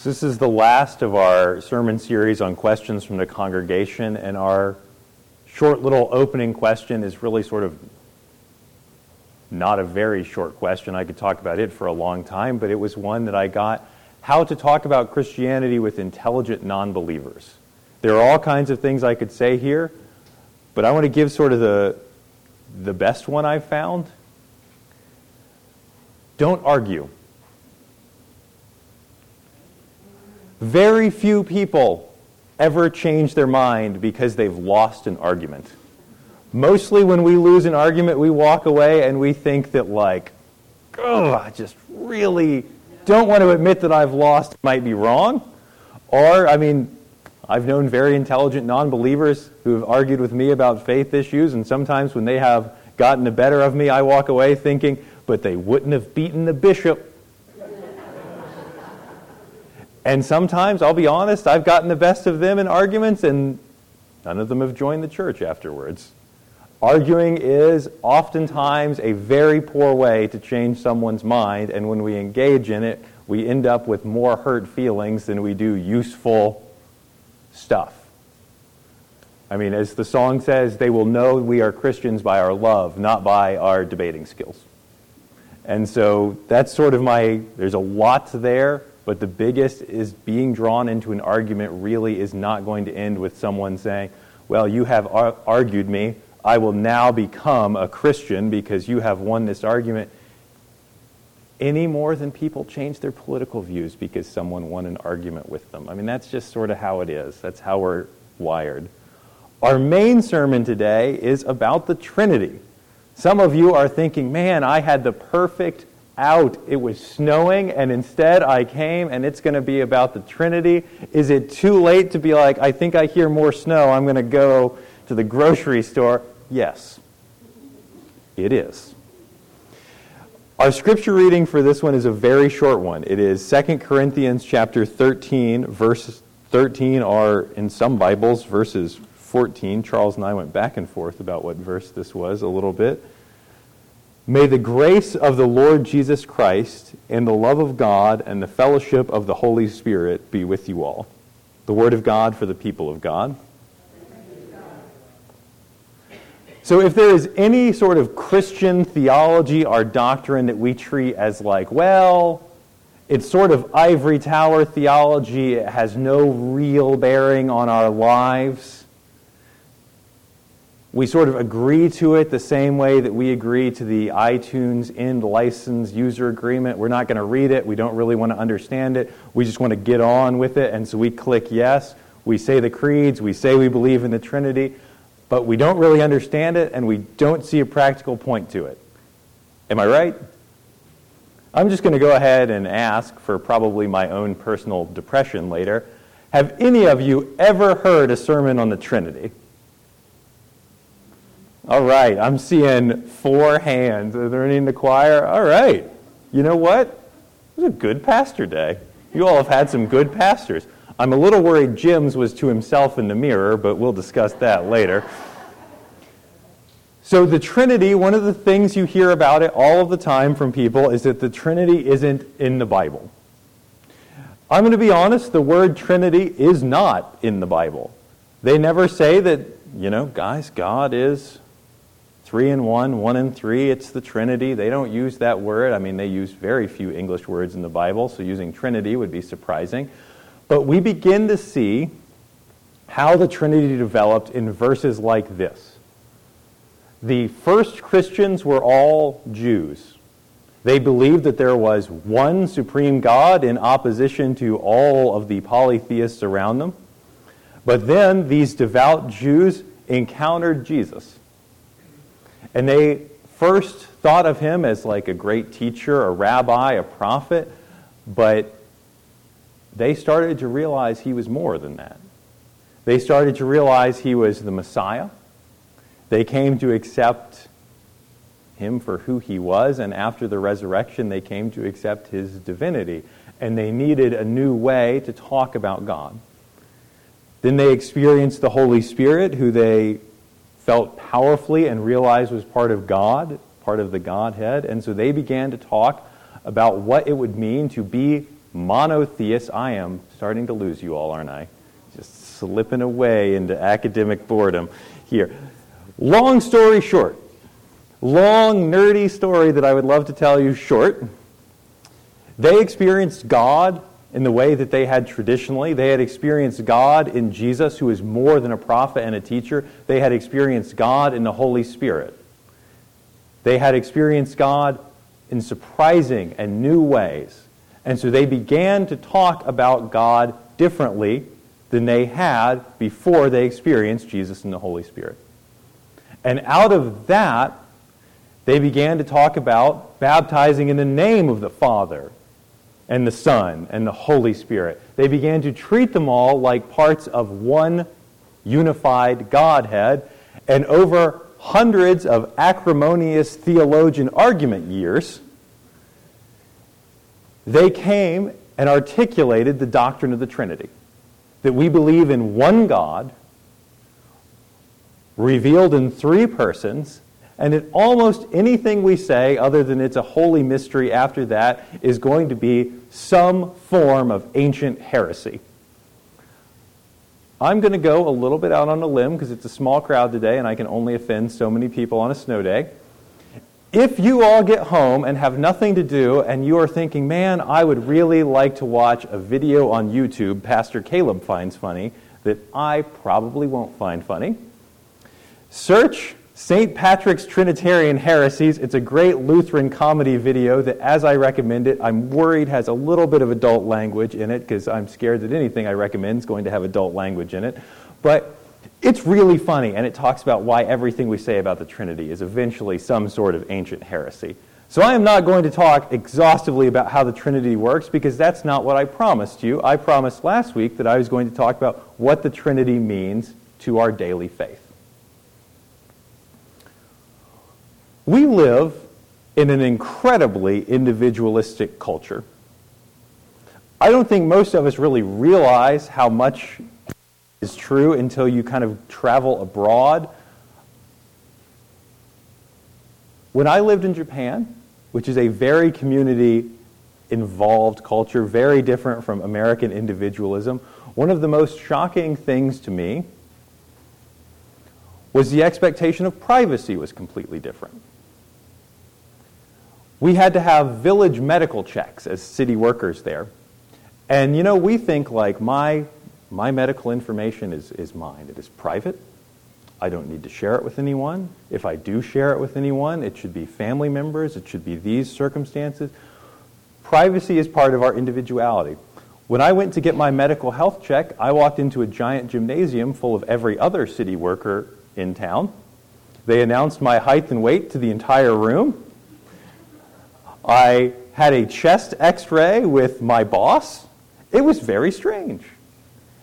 So, this is the last of our sermon series on questions from the congregation, and our short little opening question is really sort of not a very short question. I could talk about it for a long time, but it was one that I got how to talk about Christianity with intelligent non believers. There are all kinds of things I could say here, but I want to give sort of the, the best one I've found. Don't argue. Very few people ever change their mind because they've lost an argument. Mostly when we lose an argument, we walk away and we think that, like, oh, I just really don't want to admit that I've lost, might be wrong. Or, I mean, I've known very intelligent non believers who have argued with me about faith issues, and sometimes when they have gotten the better of me, I walk away thinking, but they wouldn't have beaten the bishop and sometimes, I'll be honest, I've gotten the best of them in arguments, and none of them have joined the church afterwards. Arguing is oftentimes a very poor way to change someone's mind, and when we engage in it, we end up with more hurt feelings than we do useful stuff. I mean, as the song says, they will know we are Christians by our love, not by our debating skills. And so that's sort of my, there's a lot there. But the biggest is being drawn into an argument really is not going to end with someone saying, Well, you have ar- argued me. I will now become a Christian because you have won this argument. Any more than people change their political views because someone won an argument with them. I mean, that's just sort of how it is. That's how we're wired. Our main sermon today is about the Trinity. Some of you are thinking, man, I had the perfect out. It was snowing, and instead I came, and it's going to be about the Trinity. Is it too late to be like, I think I hear more snow, I'm going to go to the grocery store? Yes, it is. Our scripture reading for this one is a very short one. It is 2 Corinthians chapter 13, verse 13, or in some Bibles, verses 14. Charles and I went back and forth about what verse this was a little bit. May the grace of the Lord Jesus Christ and the love of God and the fellowship of the Holy Spirit be with you all. The Word of God for the people of God. So, if there is any sort of Christian theology or doctrine that we treat as like, well, it's sort of ivory tower theology, it has no real bearing on our lives we sort of agree to it the same way that we agree to the iTunes end license user agreement. We're not going to read it. We don't really want to understand it. We just want to get on with it. And so we click yes. We say the creeds. We say we believe in the Trinity. But we don't really understand it and we don't see a practical point to it. Am I right? I'm just going to go ahead and ask for probably my own personal depression later. Have any of you ever heard a sermon on the Trinity? All right, I'm seeing four hands. Are there any in the choir? All right. You know what? It was a good pastor day. You all have had some good pastors. I'm a little worried Jim's was to himself in the mirror, but we'll discuss that later. So, the Trinity, one of the things you hear about it all of the time from people is that the Trinity isn't in the Bible. I'm going to be honest, the word Trinity is not in the Bible. They never say that, you know, guys, God is three and one, one and three. It's the Trinity. They don't use that word. I mean, they use very few English words in the Bible, so using Trinity would be surprising. But we begin to see how the Trinity developed in verses like this. The first Christians were all Jews. They believed that there was one supreme God in opposition to all of the polytheists around them. But then these devout Jews encountered Jesus. And they first thought of him as like a great teacher, a rabbi, a prophet, but they started to realize he was more than that. They started to realize he was the Messiah. They came to accept him for who he was, and after the resurrection, they came to accept his divinity. And they needed a new way to talk about God. Then they experienced the Holy Spirit, who they felt powerfully and realized was part of God, part of the Godhead. And so they began to talk about what it would mean to be monotheists. I am starting to lose you all, aren't I? Just slipping away into academic boredom here. Long story short, long, nerdy story that I would love to tell you short. They experienced God in the way that they had traditionally. They had experienced God in Jesus, who is more than a prophet and a teacher. They had experienced God in the Holy Spirit. They had experienced God in surprising and new ways. And so they began to talk about God differently than they had before they experienced Jesus and the Holy Spirit. And out of that, they began to talk about baptizing in the name of the Father and the Son and the Holy Spirit. They began to treat them all like parts of one unified Godhead. And over hundreds of acrimonious theologian argument years, they came and articulated the doctrine of the Trinity that we believe in one God, revealed in three persons, and that almost anything we say, other than it's a holy mystery after that, is going to be some form of ancient heresy. I'm going to go a little bit out on a limb because it's a small crowd today and I can only offend so many people on a snow day. If you all get home and have nothing to do and you are thinking, man, I would really like to watch a video on YouTube Pastor Caleb finds funny that I probably won't find funny, search St. Patrick's Trinitarian Heresies. It's a great Lutheran comedy video that, as I recommend it, I'm worried has a little bit of adult language in it because I'm scared that anything I recommend is going to have adult language in it. But it's really funny, and it talks about why everything we say about the Trinity is eventually some sort of ancient heresy. So I am not going to talk exhaustively about how the Trinity works because that's not what I promised you. I promised last week that I was going to talk about what the Trinity means to our daily faith. We live in an incredibly individualistic culture. I don't think most of us really realize how much is true until you kind of travel abroad. When I lived in Japan, which is a very community involved culture, very different from American individualism, one of the most shocking things to me was the expectation of privacy was completely different we had to have village medical checks as city workers there. And you know, we think like my, my medical information is, is mine, it is private. I don't need to share it with anyone. If I do share it with anyone, it should be family members, it should be these circumstances. Privacy is part of our individuality. When I went to get my medical health check, I walked into a giant gymnasium full of every other city worker in town. They announced my height and weight to the entire room. I had a chest x ray with my boss. It was very strange.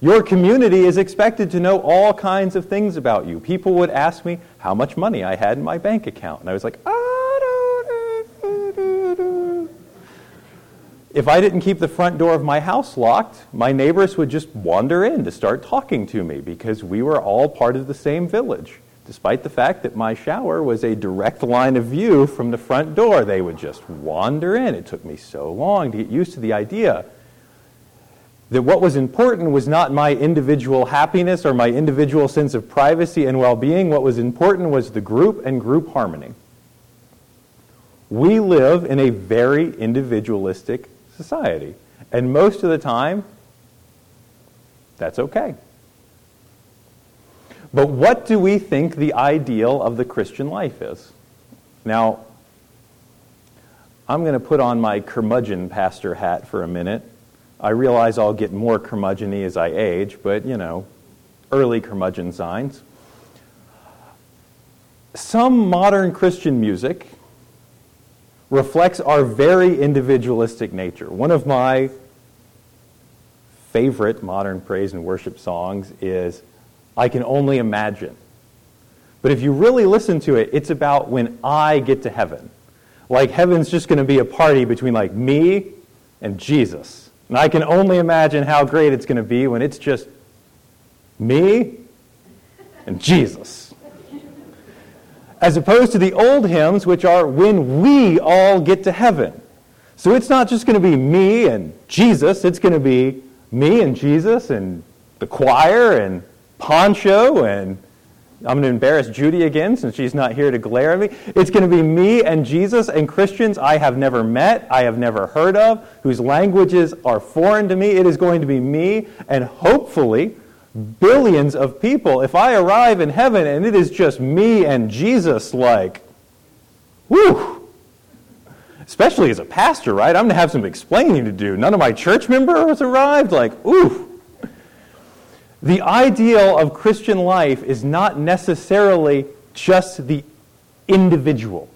Your community is expected to know all kinds of things about you. People would ask me how much money I had in my bank account. And I was like, If I didn't keep the front door of my house locked, my neighbors would just wander in to start talking to me because we were all part of the same village despite the fact that my shower was a direct line of view from the front door. They would just wander in. It took me so long to get used to the idea that what was important was not my individual happiness or my individual sense of privacy and well being. What was important was the group and group harmony. We live in a very individualistic society. And most of the time, that's okay. But what do we think the ideal of the Christian life is? Now, I'm going to put on my curmudgeon pastor hat for a minute. I realize I'll get more curmudgeony as I age, but you know, early curmudgeon signs. Some modern Christian music reflects our very individualistic nature. One of my favorite modern praise and worship songs is I can only imagine. But if you really listen to it, it's about when I get to heaven. Like heaven's just going to be a party between like me and Jesus. And I can only imagine how great it's going to be when it's just me and Jesus. As opposed to the old hymns, which are when we all get to heaven. So it's not just going to be me and Jesus, it's going to be me and Jesus and the choir and Poncho and I'm going to embarrass Judy again since she's not here to glare at me. It's going to be me and Jesus and Christians I have never met, I have never heard of, whose languages are foreign to me. It is going to be me and hopefully billions of people. If I arrive in heaven and it is just me and Jesus, like, whew. Especially as a pastor, right? I'm going to have some explaining to do. None of my church members arrived. Like, ooh. The ideal of Christian life is not necessarily just the individual.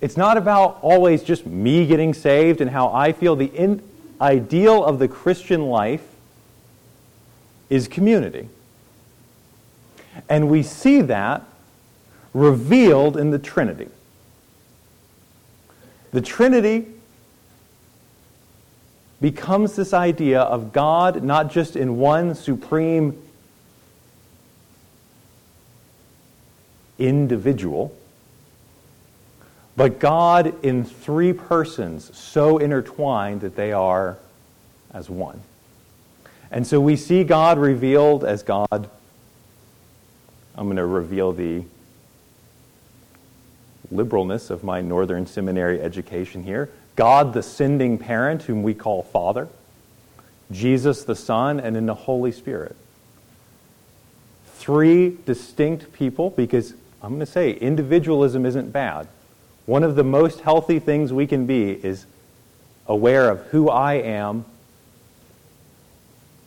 It's not about always just me getting saved and how I feel. The in- ideal of the Christian life is community. And we see that revealed in the Trinity. The Trinity becomes this idea of God not just in one supreme individual, but God in three persons so intertwined that they are as one. And so we see God revealed as God. I'm going to reveal the liberalness of my Northern Seminary education here. God, the sending parent, whom we call Father, Jesus, the Son, and in the Holy Spirit. Three distinct people, because I'm going to say individualism isn't bad. One of the most healthy things we can be is aware of who I am,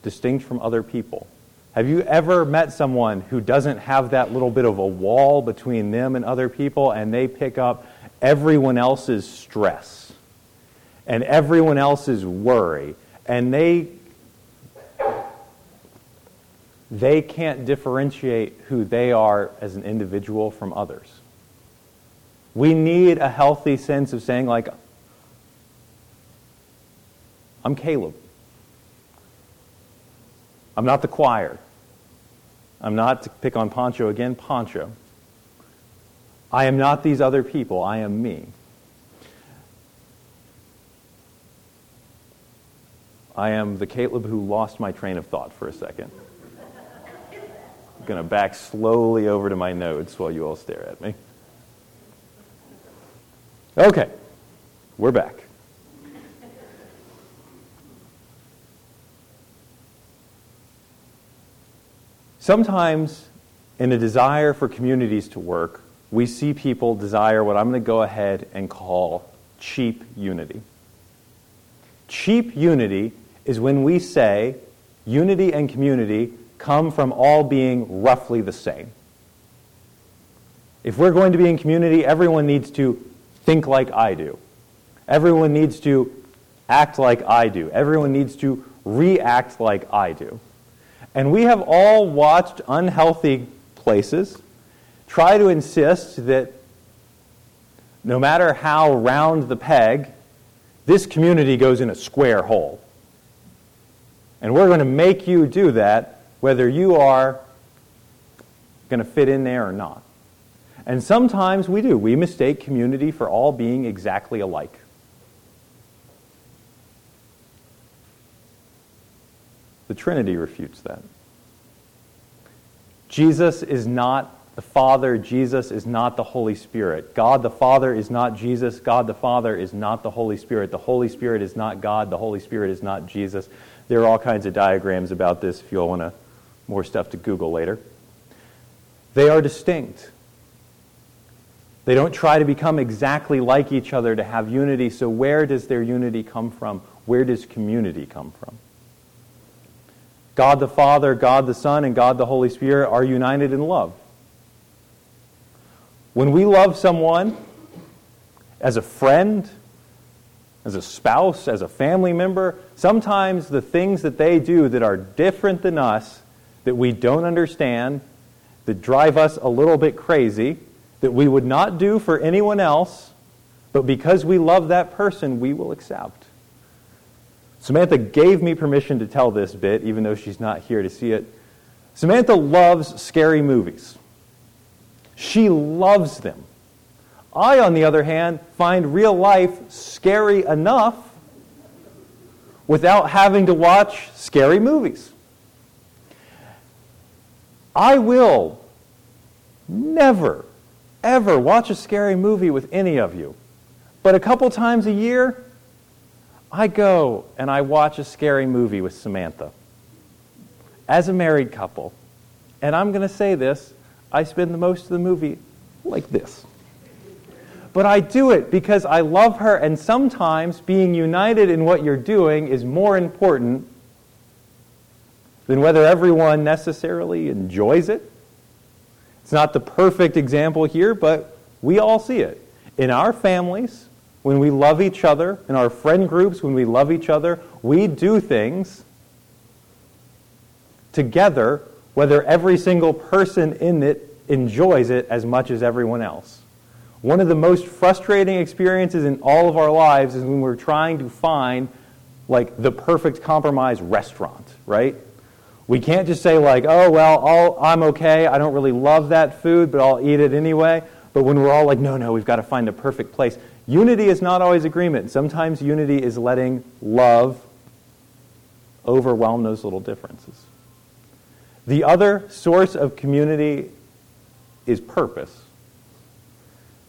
distinct from other people. Have you ever met someone who doesn't have that little bit of a wall between them and other people and they pick up everyone else's stress and everyone else's worry and they they can't differentiate who they are as an individual from others. We need a healthy sense of saying like I'm Caleb. I'm not the choir. I'm not, to pick on Poncho again, Poncho. I am not these other people. I am me. I am the Caleb who lost my train of thought for a second. I'm going to back slowly over to my notes while you all stare at me. Okay, we're back. Sometimes, in a desire for communities to work, we see people desire what I'm going to go ahead and call cheap unity. Cheap unity is when we say unity and community come from all being roughly the same. If we're going to be in community, everyone needs to think like I do. Everyone needs to act like I do. Everyone needs to react like I do. And we have all watched unhealthy places try to insist that no matter how round the peg, this community goes in a square hole. And we're going to make you do that whether you are going to fit in there or not. And sometimes we do. We mistake community for all being exactly alike. The Trinity refutes that. Jesus is not the Father. Jesus is not the Holy Spirit. God the Father is not Jesus. God the Father is not the Holy Spirit. The Holy Spirit is not God. The Holy Spirit is not Jesus. There are all kinds of diagrams about this if you all want to, more stuff to Google later. They are distinct. They don't try to become exactly like each other to have unity. So, where does their unity come from? Where does community come from? God the Father, God the Son, and God the Holy Spirit are united in love. When we love someone as a friend, as a spouse, as a family member, sometimes the things that they do that are different than us, that we don't understand, that drive us a little bit crazy, that we would not do for anyone else, but because we love that person, we will accept. Samantha gave me permission to tell this bit, even though she's not here to see it. Samantha loves scary movies. She loves them. I, on the other hand, find real life scary enough without having to watch scary movies. I will never, ever watch a scary movie with any of you. But a couple times a year, I go and I watch a scary movie with Samantha as a married couple. And I'm going to say this I spend the most of the movie like this. But I do it because I love her, and sometimes being united in what you're doing is more important than whether everyone necessarily enjoys it. It's not the perfect example here, but we all see it. In our families, when we love each other, in our friend groups, when we love each other, we do things together, whether every single person in it enjoys it as much as everyone else. One of the most frustrating experiences in all of our lives is when we're trying to find like the perfect compromise restaurant, right? We can't just say like, "Oh, well, I'll, I'm okay. I don't really love that food, but I'll eat it anyway." But when we're all like, "No, no, we've got to find the perfect place." Unity is not always agreement. Sometimes unity is letting love overwhelm those little differences. The other source of community is purpose.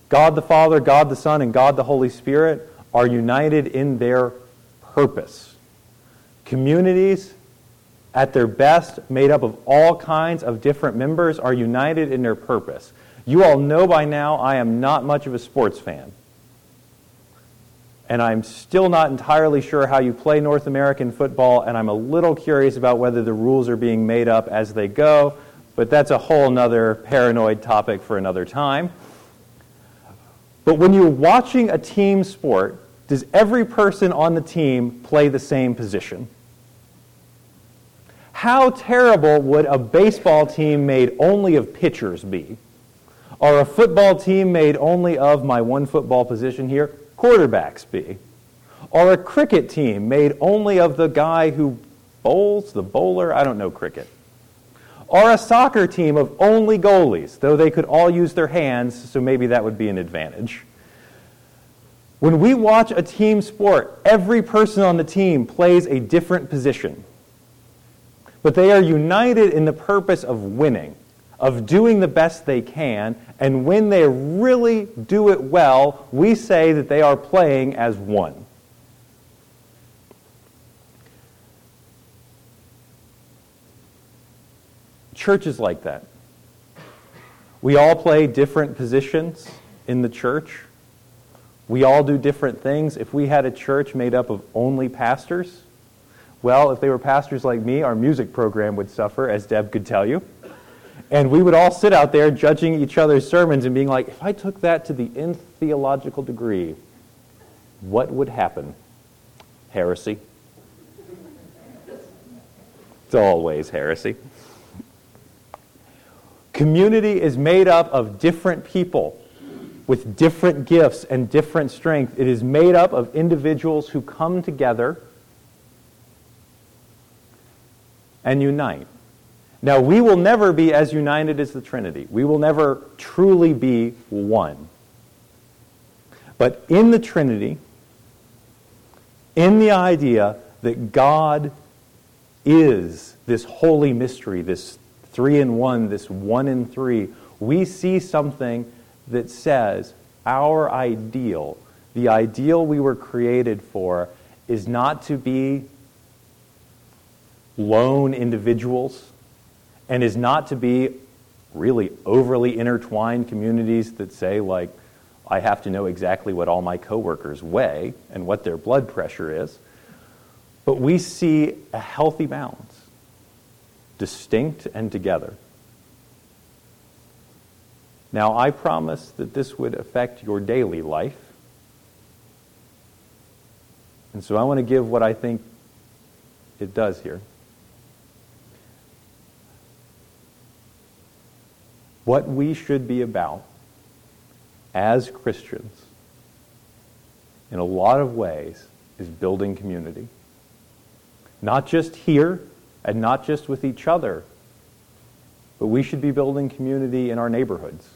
God the Father, God the Son, and God the Holy Spirit are united in their purpose. Communities, at their best, made up of all kinds of different members, are united in their purpose. You all know by now I am not much of a sports fan. And I'm still not entirely sure how you play North American football, and I'm a little curious about whether the rules are being made up as they go, but that's a whole other paranoid topic for another time. But when you're watching a team sport, does every person on the team play the same position? How terrible would a baseball team made only of pitchers be? Or a football team made only of my one football position here, quarterbacks be? Or a cricket team made only of the guy who bowls, the bowler? I don't know cricket. Or a soccer team of only goalies, though they could all use their hands, so maybe that would be an advantage. When we watch a team sport, every person on the team plays a different position. But they are united in the purpose of winning, of doing the best they can, and when they really do it well, we say that they are playing as one. Church is like that. We all play different positions in the church. We all do different things. If we had a church made up of only pastors, well, if they were pastors like me, our music program would suffer, as Deb could tell you. And we would all sit out there judging each other's sermons and being like, if I took that to the nth theological degree, what would happen? Heresy. It's always heresy. Community is made up of different people with different gifts and different strength. It is made up of individuals who come together and unite. Now, we will never be as united as the Trinity. We will never truly be one. But in the Trinity, in the idea that God is this holy mystery, this three in one, this one in three, we see something that says our ideal, the ideal we were created for, is not to be lone individuals and is not to be really overly intertwined communities that say, like, I have to know exactly what all my coworkers weigh and what their blood pressure is. But we see a healthy balance distinct and together. Now, I promise that this would affect your daily life. And so I want to give what I think it does here. What we should be about as Christians, in a lot of ways, is building community. Not just here and not just with each other, but we should be building community in our neighborhoods.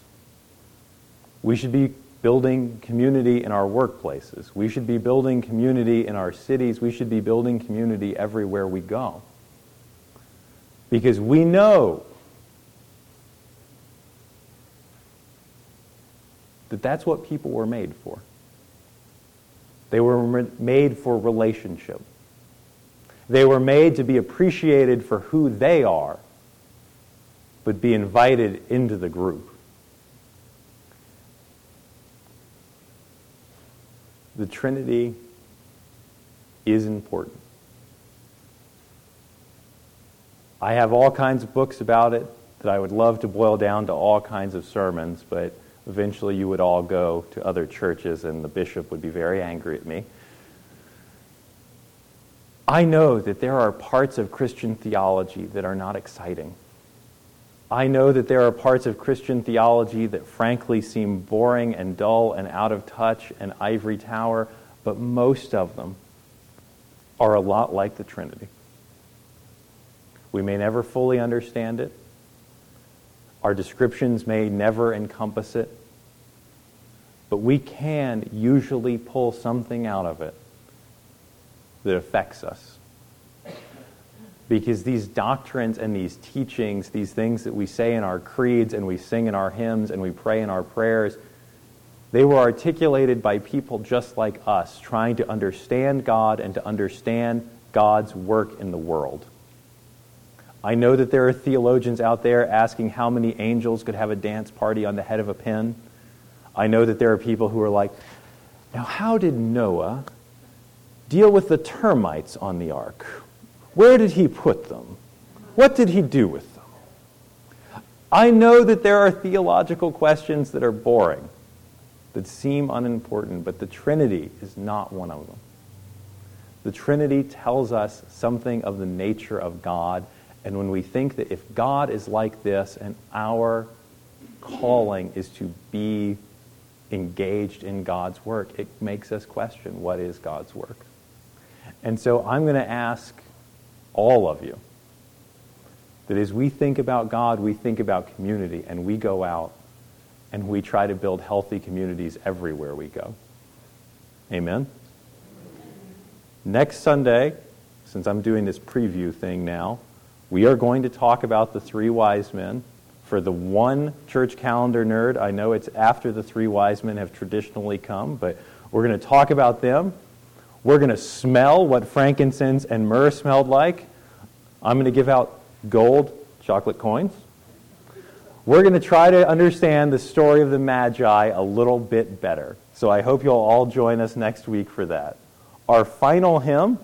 We should be building community in our workplaces. We should be building community in our cities. We should be building community everywhere we go. Because we know that that's what people were made for. They were made for relationship. They were made to be appreciated for who they are, but be invited into the group. The Trinity is important. I have all kinds of books about it that I would love to boil down to all kinds of sermons, but eventually you would all go to other churches and the bishop would be very angry at me. I know that there are parts of Christian theology that are not exciting. I know that there are parts of Christian theology that frankly seem boring and dull and out of touch and ivory tower, but most of them are a lot like the Trinity. We may never fully understand it. Our descriptions may never encompass it. But we can usually pull something out of it that affects us. Because these doctrines and these teachings, these things that we say in our creeds and we sing in our hymns and we pray in our prayers, they were articulated by people just like us, trying to understand God and to understand God's work in the world. I know that there are theologians out there asking how many angels could have a dance party on the head of a pin. I know that there are people who are like, now, how did Noah deal with the termites on the ark? Where did he put them? What did he do with them? I know that there are theological questions that are boring, that seem unimportant, but the Trinity is not one of them. The Trinity tells us something of the nature of God, and when we think that if God is like this and our calling is to be engaged in God's work, it makes us question what is God's work. And so I'm going to ask all of you that as we think about God, we think about community, and we go out and we try to build healthy communities everywhere we go. Amen? Next Sunday, since I'm doing this preview thing now, we are going to talk about the three wise men. For the one church calendar nerd, I know it's after the three wise men have traditionally come, but we're going to talk about them. We're going to smell what frankincense and myrrh smelled like. I'm going to give out gold chocolate coins. We're going to try to understand the story of the Magi a little bit better. So I hope you'll all join us next week for that. Our final hymn